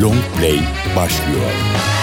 Long Play başlıyor.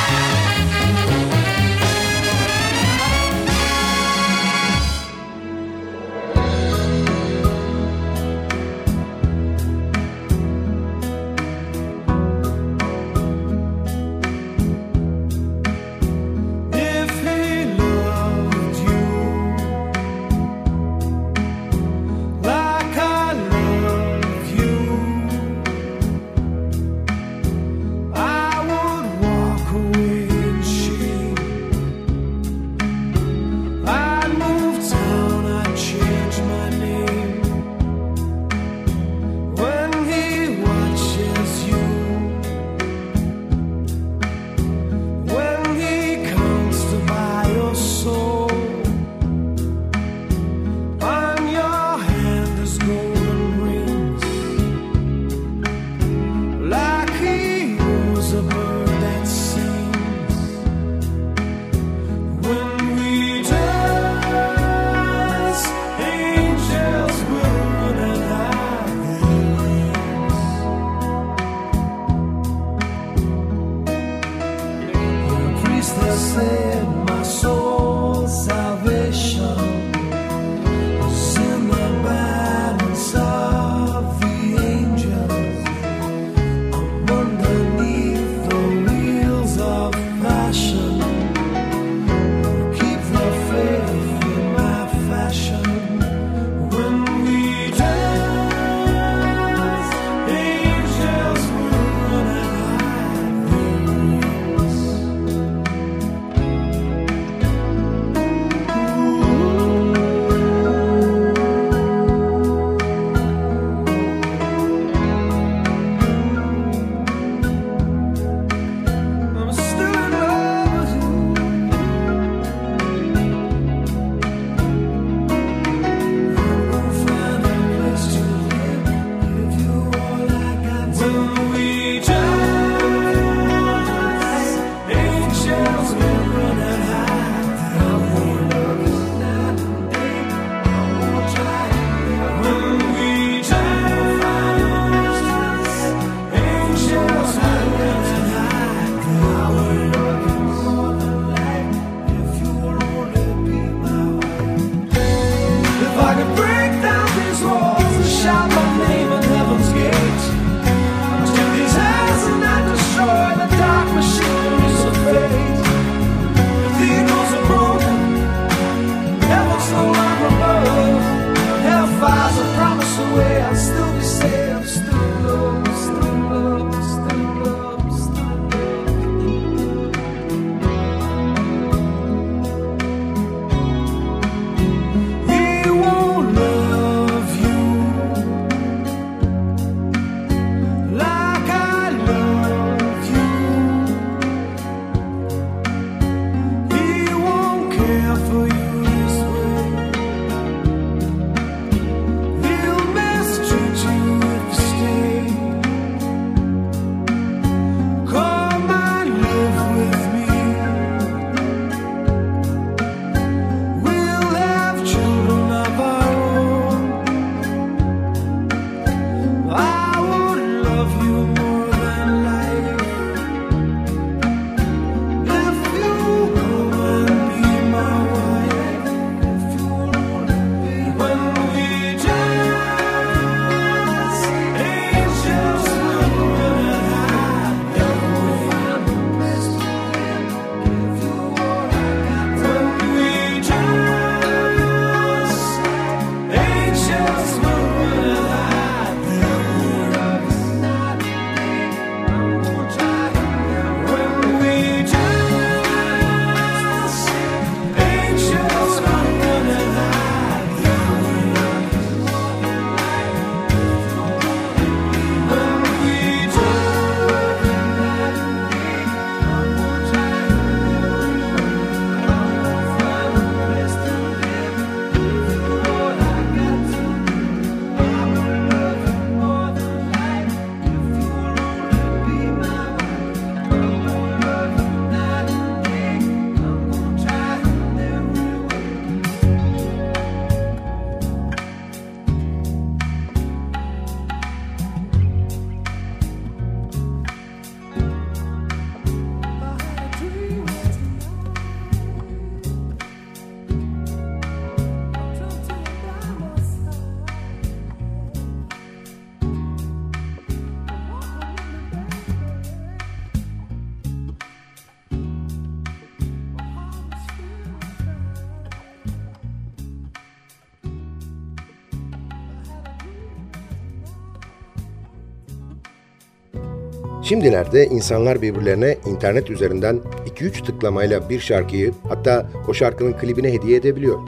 Şimdilerde insanlar birbirlerine internet üzerinden 2-3 tıklamayla bir şarkıyı hatta o şarkının klibine hediye edebiliyor.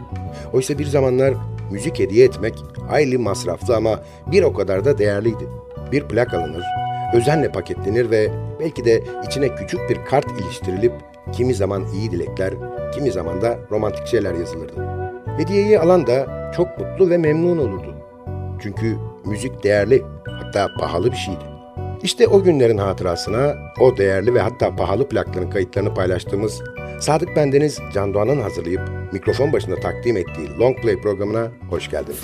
Oysa bir zamanlar müzik hediye etmek hayli masraflı ama bir o kadar da değerliydi. Bir plak alınır, özenle paketlenir ve belki de içine küçük bir kart iliştirilip kimi zaman iyi dilekler, kimi zaman da romantik şeyler yazılırdı. Hediyeyi alan da çok mutlu ve memnun olurdu. Çünkü müzik değerli, hatta pahalı bir şeydi. İşte o günlerin hatırasına o değerli ve hatta pahalı plakların kayıtlarını paylaştığımız Sadık Bendeniz Can Doğan'ın hazırlayıp mikrofon başında takdim ettiği Long Play programına hoş geldiniz.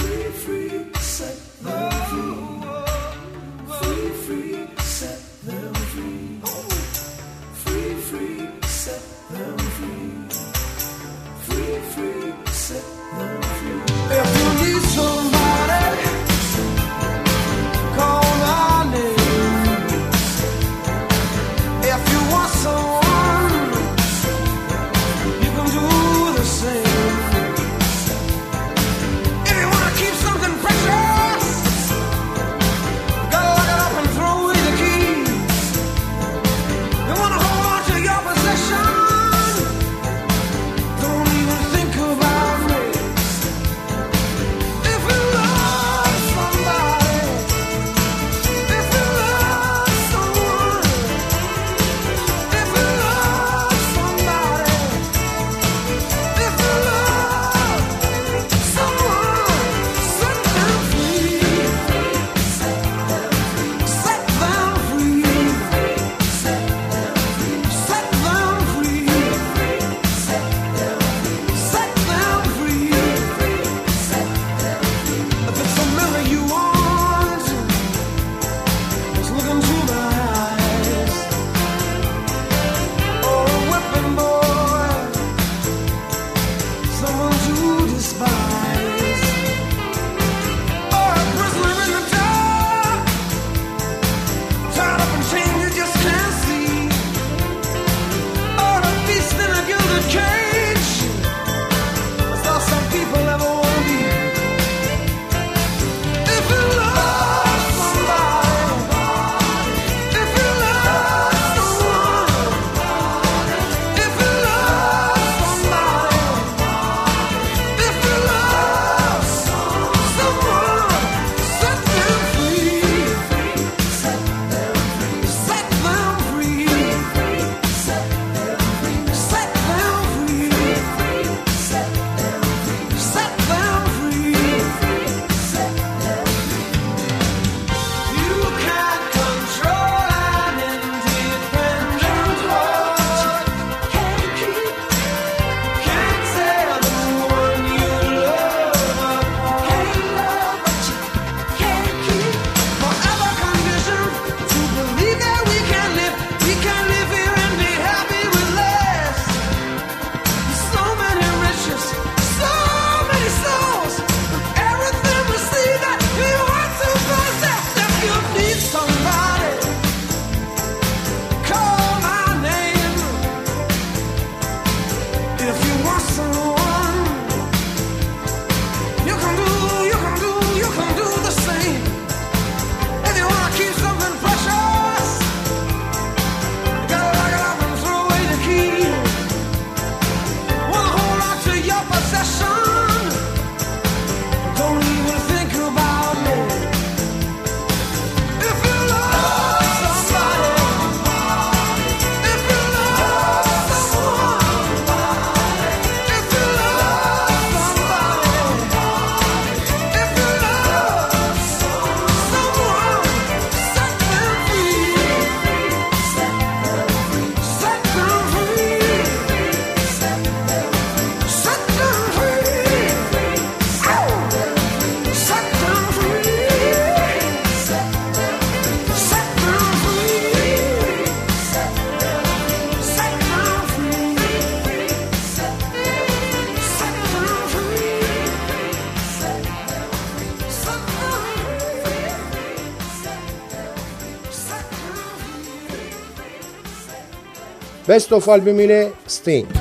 Best of albümüyle Sting.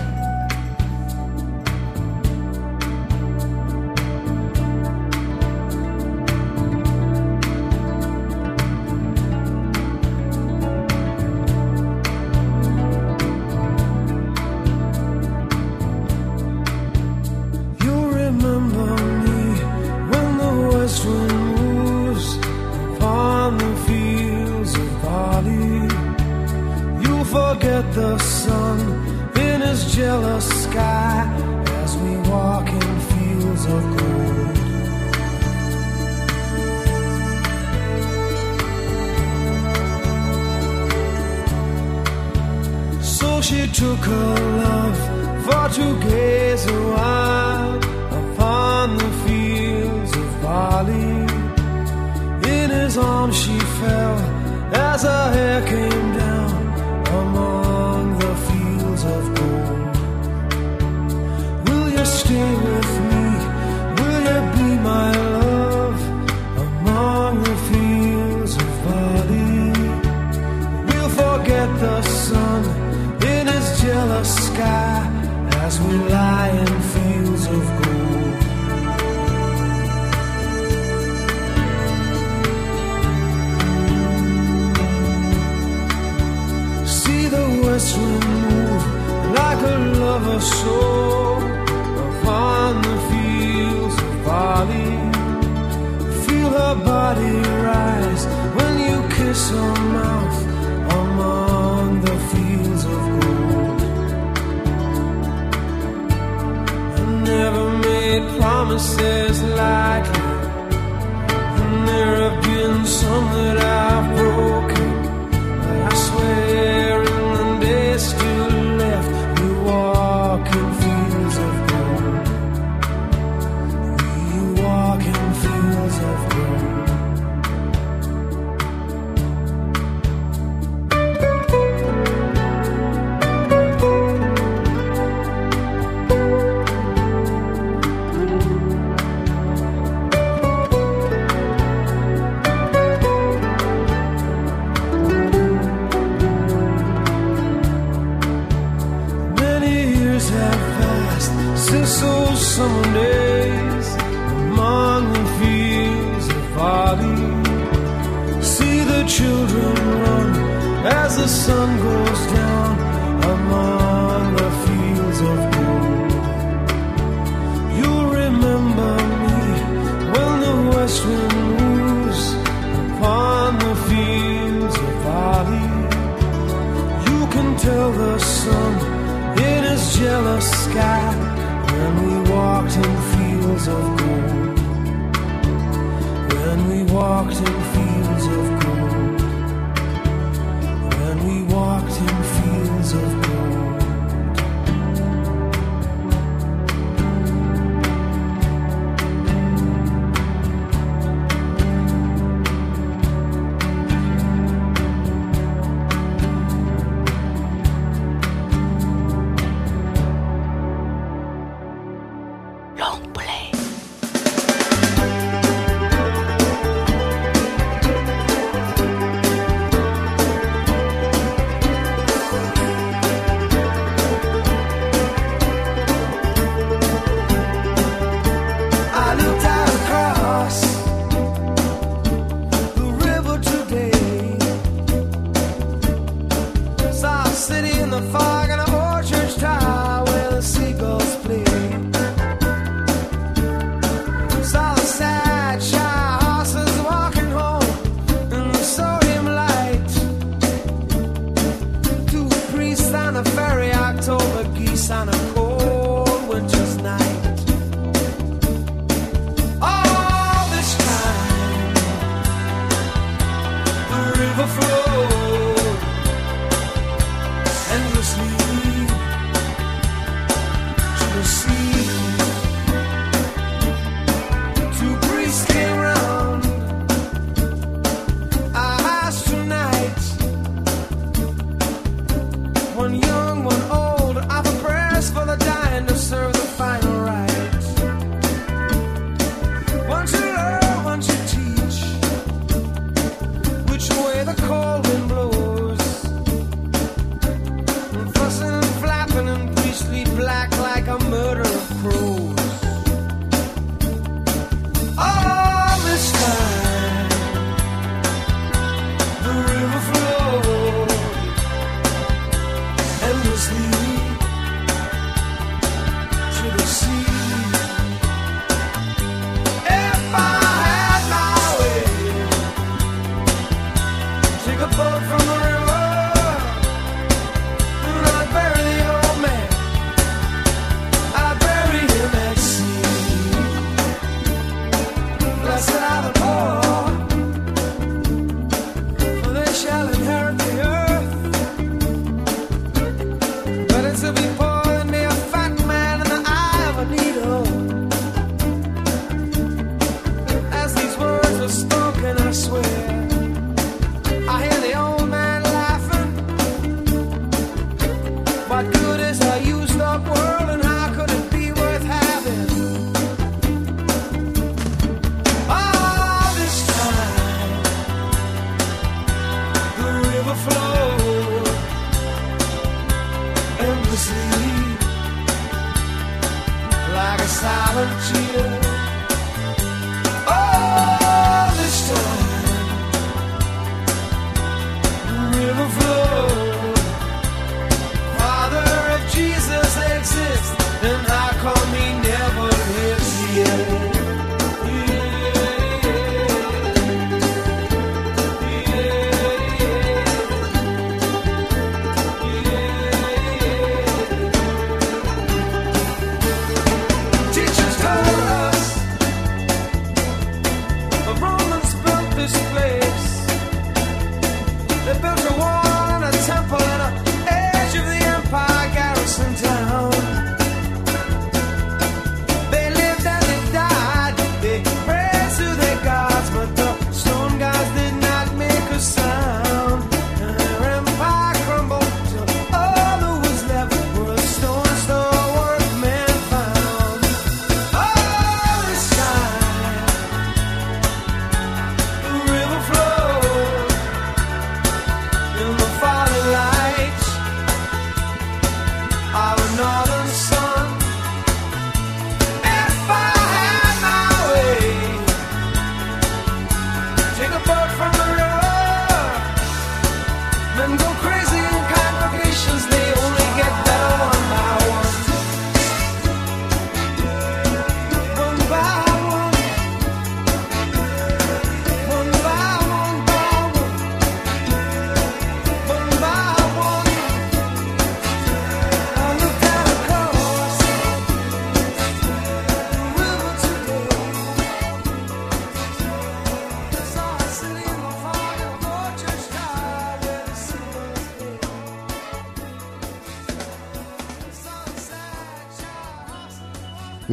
Barley. Feel her body rise when you kiss her mouth among the fields of gold. I never made promises lightly, and there have been some that I've broken. Sun goes down among the fields of gold. You'll remember me when the west wind moves upon the fields of barley. You can tell the sun in his jealous sky when we walked in fields of gold. When we walked in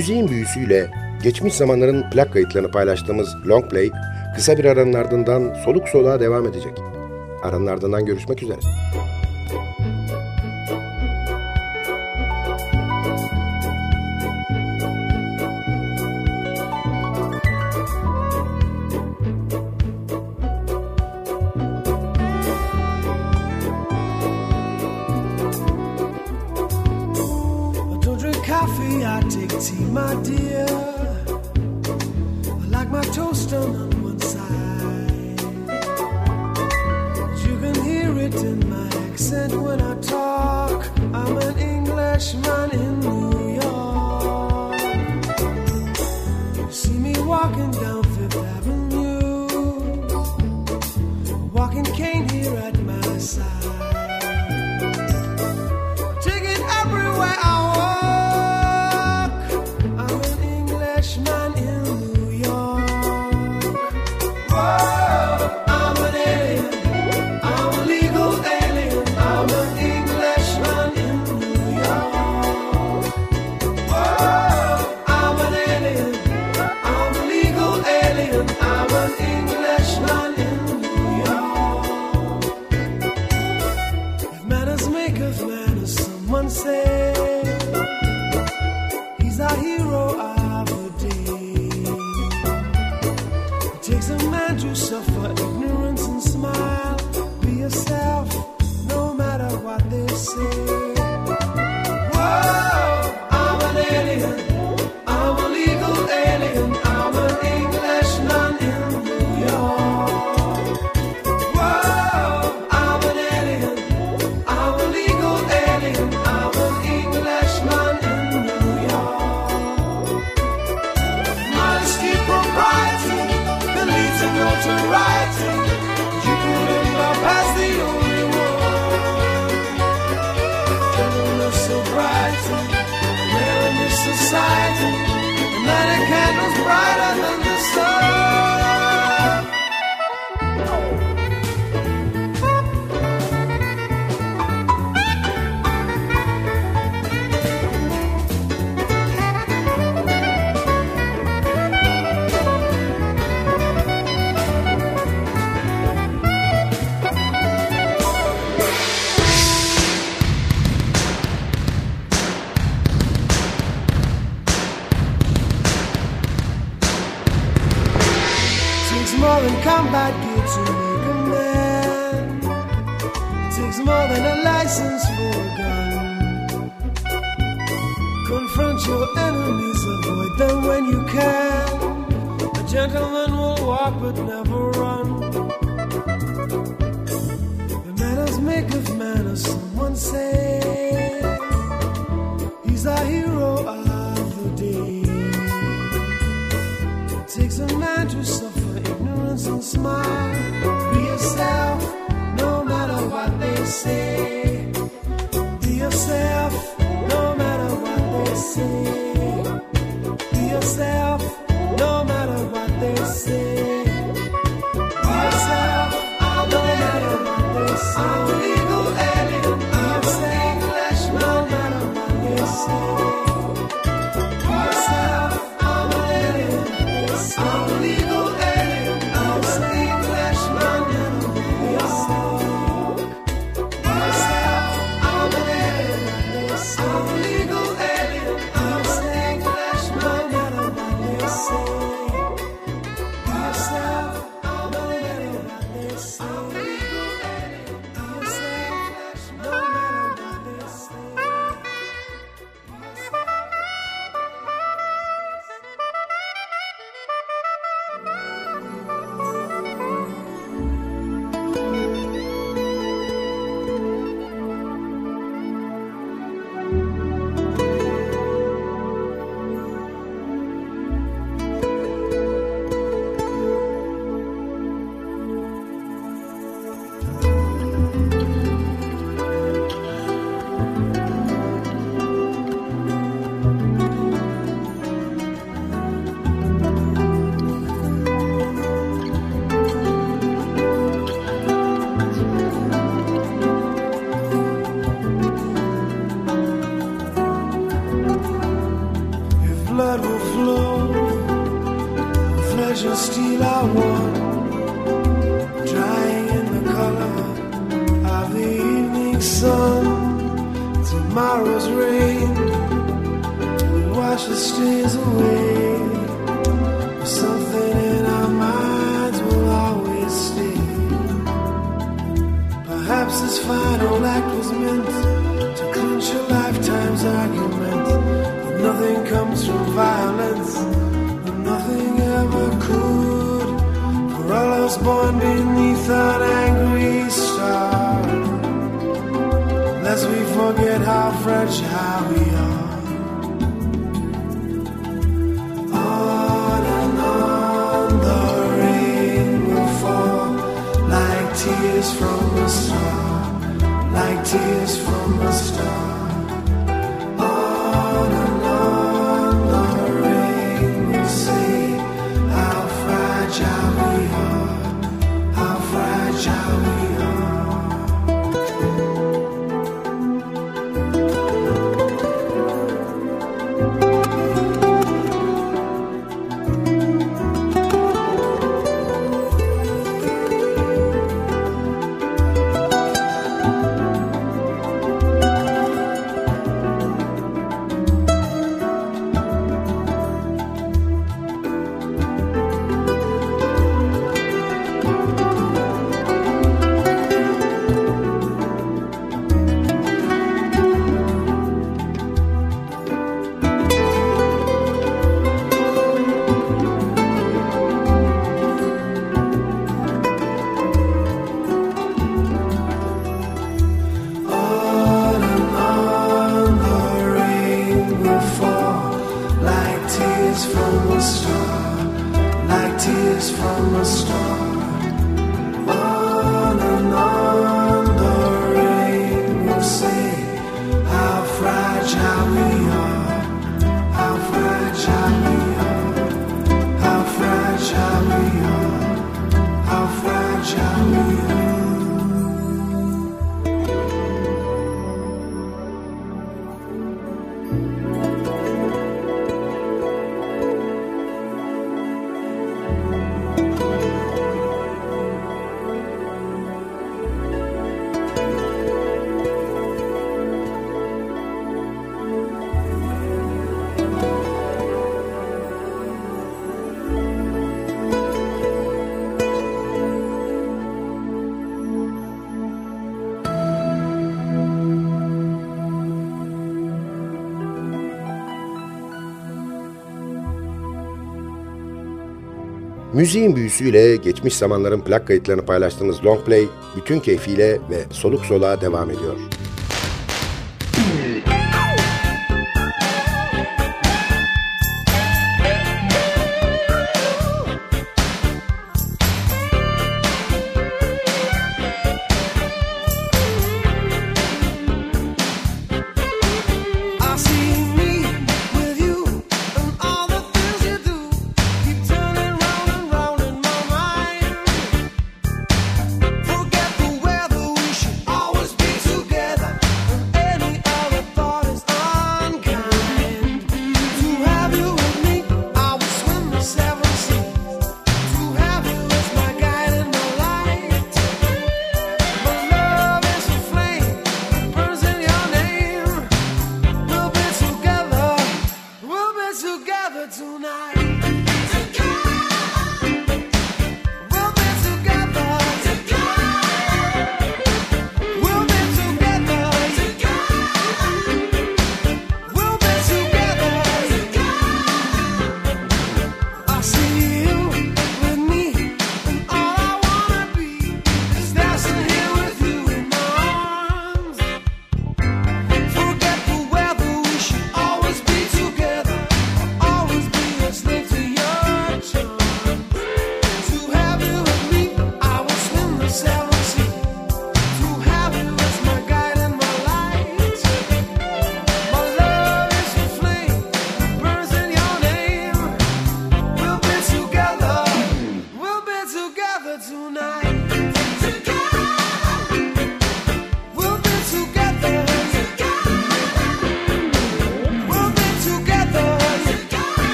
Müziğin büyüsüyle geçmiş zamanların plak kayıtlarını paylaştığımız long play kısa bir aranın ardından soluk soluğa devam edecek. Aranın ardından görüşmek üzere. and that the candle's brighter than She stays away. tears from my Müziğin büyüsüyle geçmiş zamanların plak kayıtlarını paylaştığımız long play bütün keyfiyle ve soluk soluğa devam ediyor.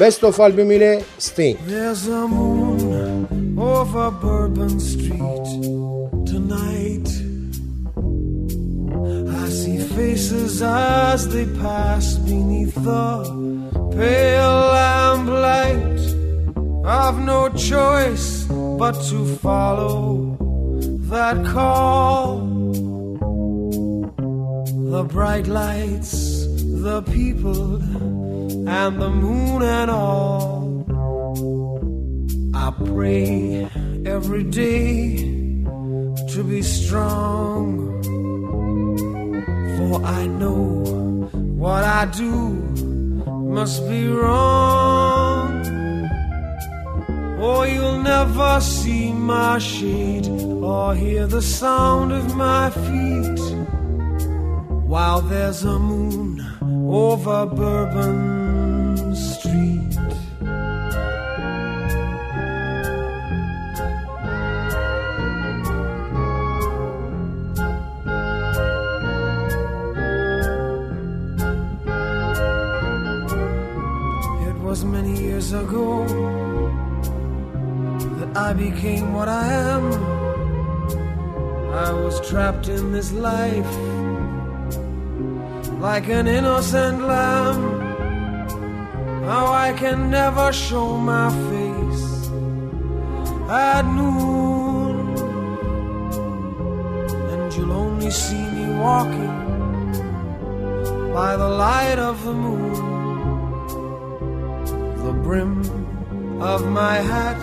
Best of albümüyle Sting. There's a moon over Bourbon Street tonight. I see faces as they pass beneath the pale lamplight. I've no choice but to follow that call. The bright lights, the people, and the moon and all. I pray every day to be strong. For I know what I do must be wrong. Or you'll never see my shade or hear the sound of my feet while there's a moon over Bourbon became what I am. I was trapped in this life like an innocent lamb. Now I can never show my face at noon, and you'll only see me walking by the light of the moon. The brim of my hat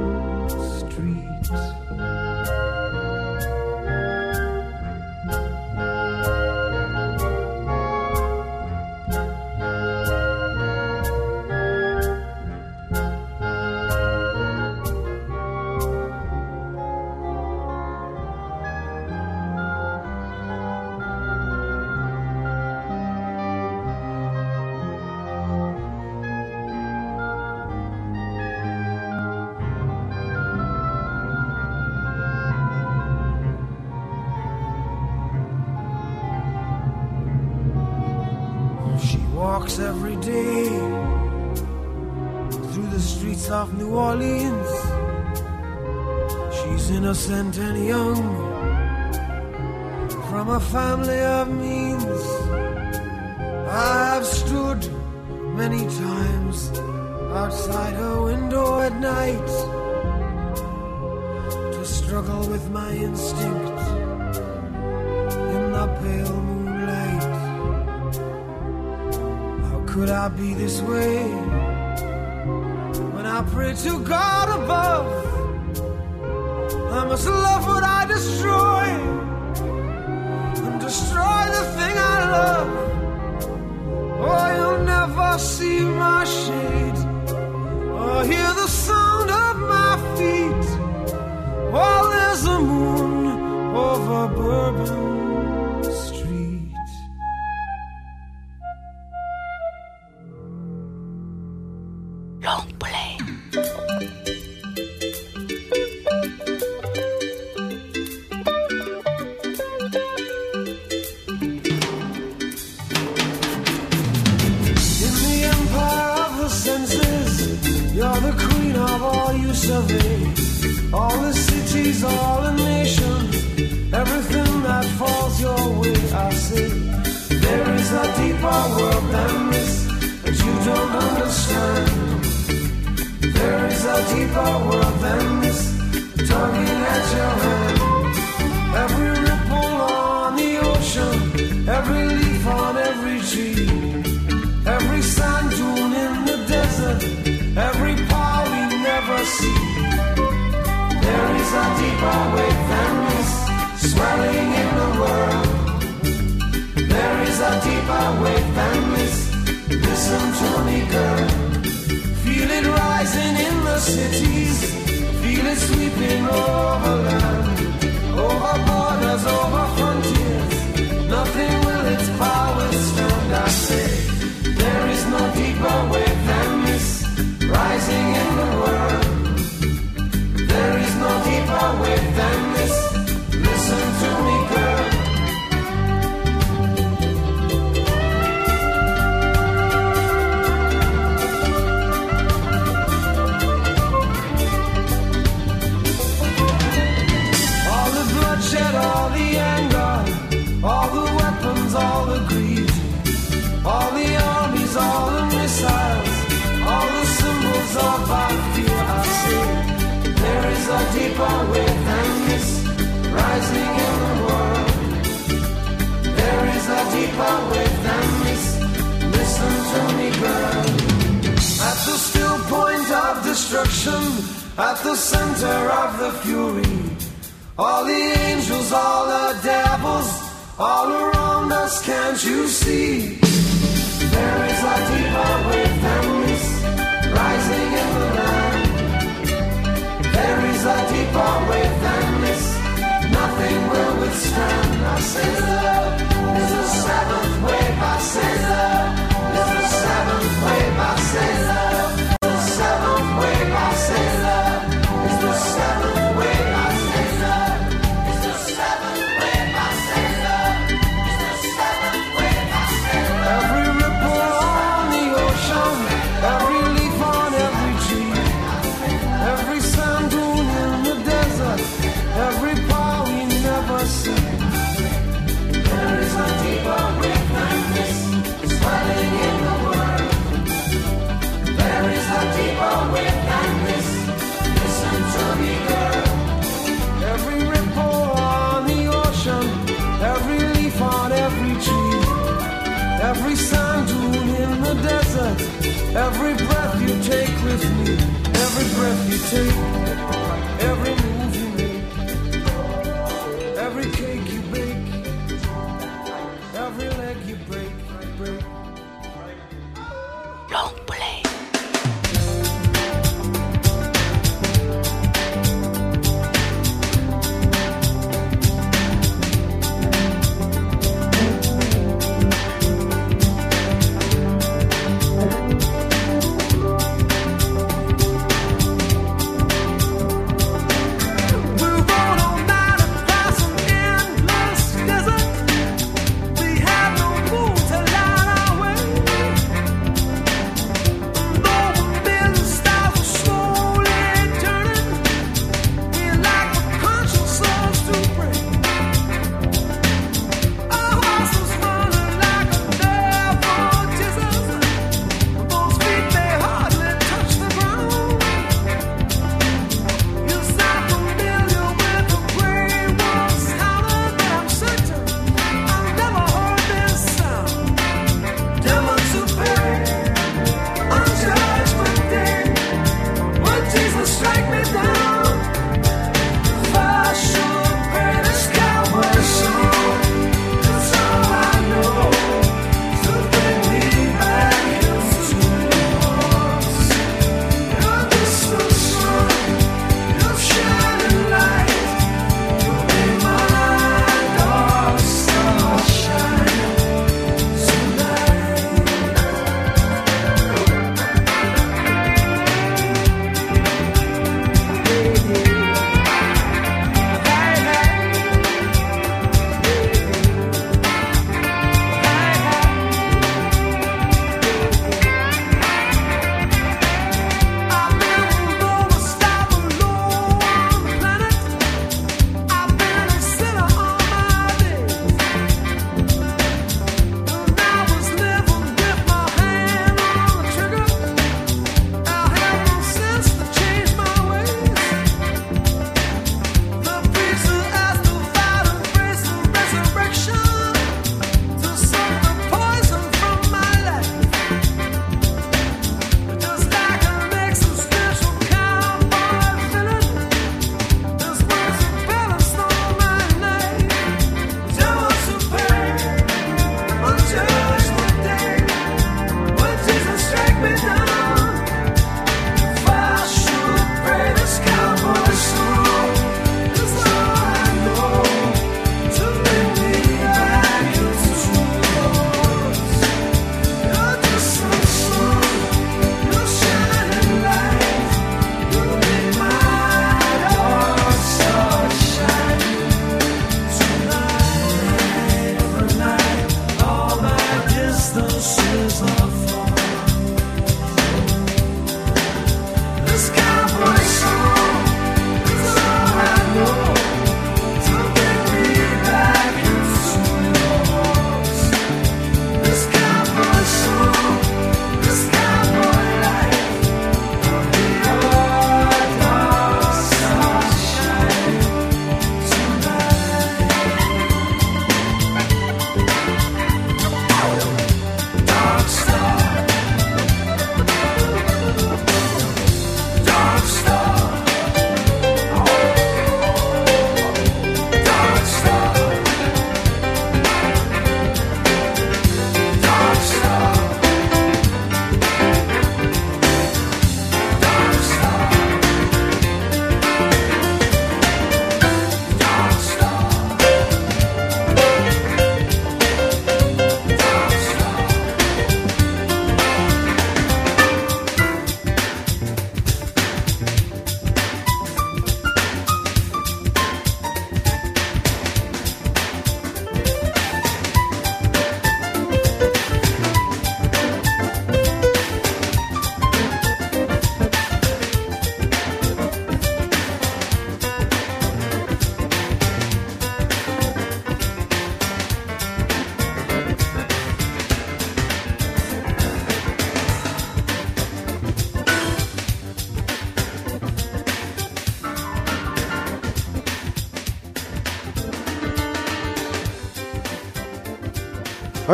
walks every day through the streets of New Orleans. She's innocent and young from a family of means. I've stood many times outside her window at night to struggle with my instinct I be this way when I pray to God above? I must love what I destroy at the center of the fury. All the angels, all the devils, all around us, can't you see? There is a deeper wave than this rising in the land. There is a deeper wave than this. Sailor, is the seventh wave. My Caesar. is a seventh way My Caesar. Every breath you take with me, every breath you take.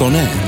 Sonar.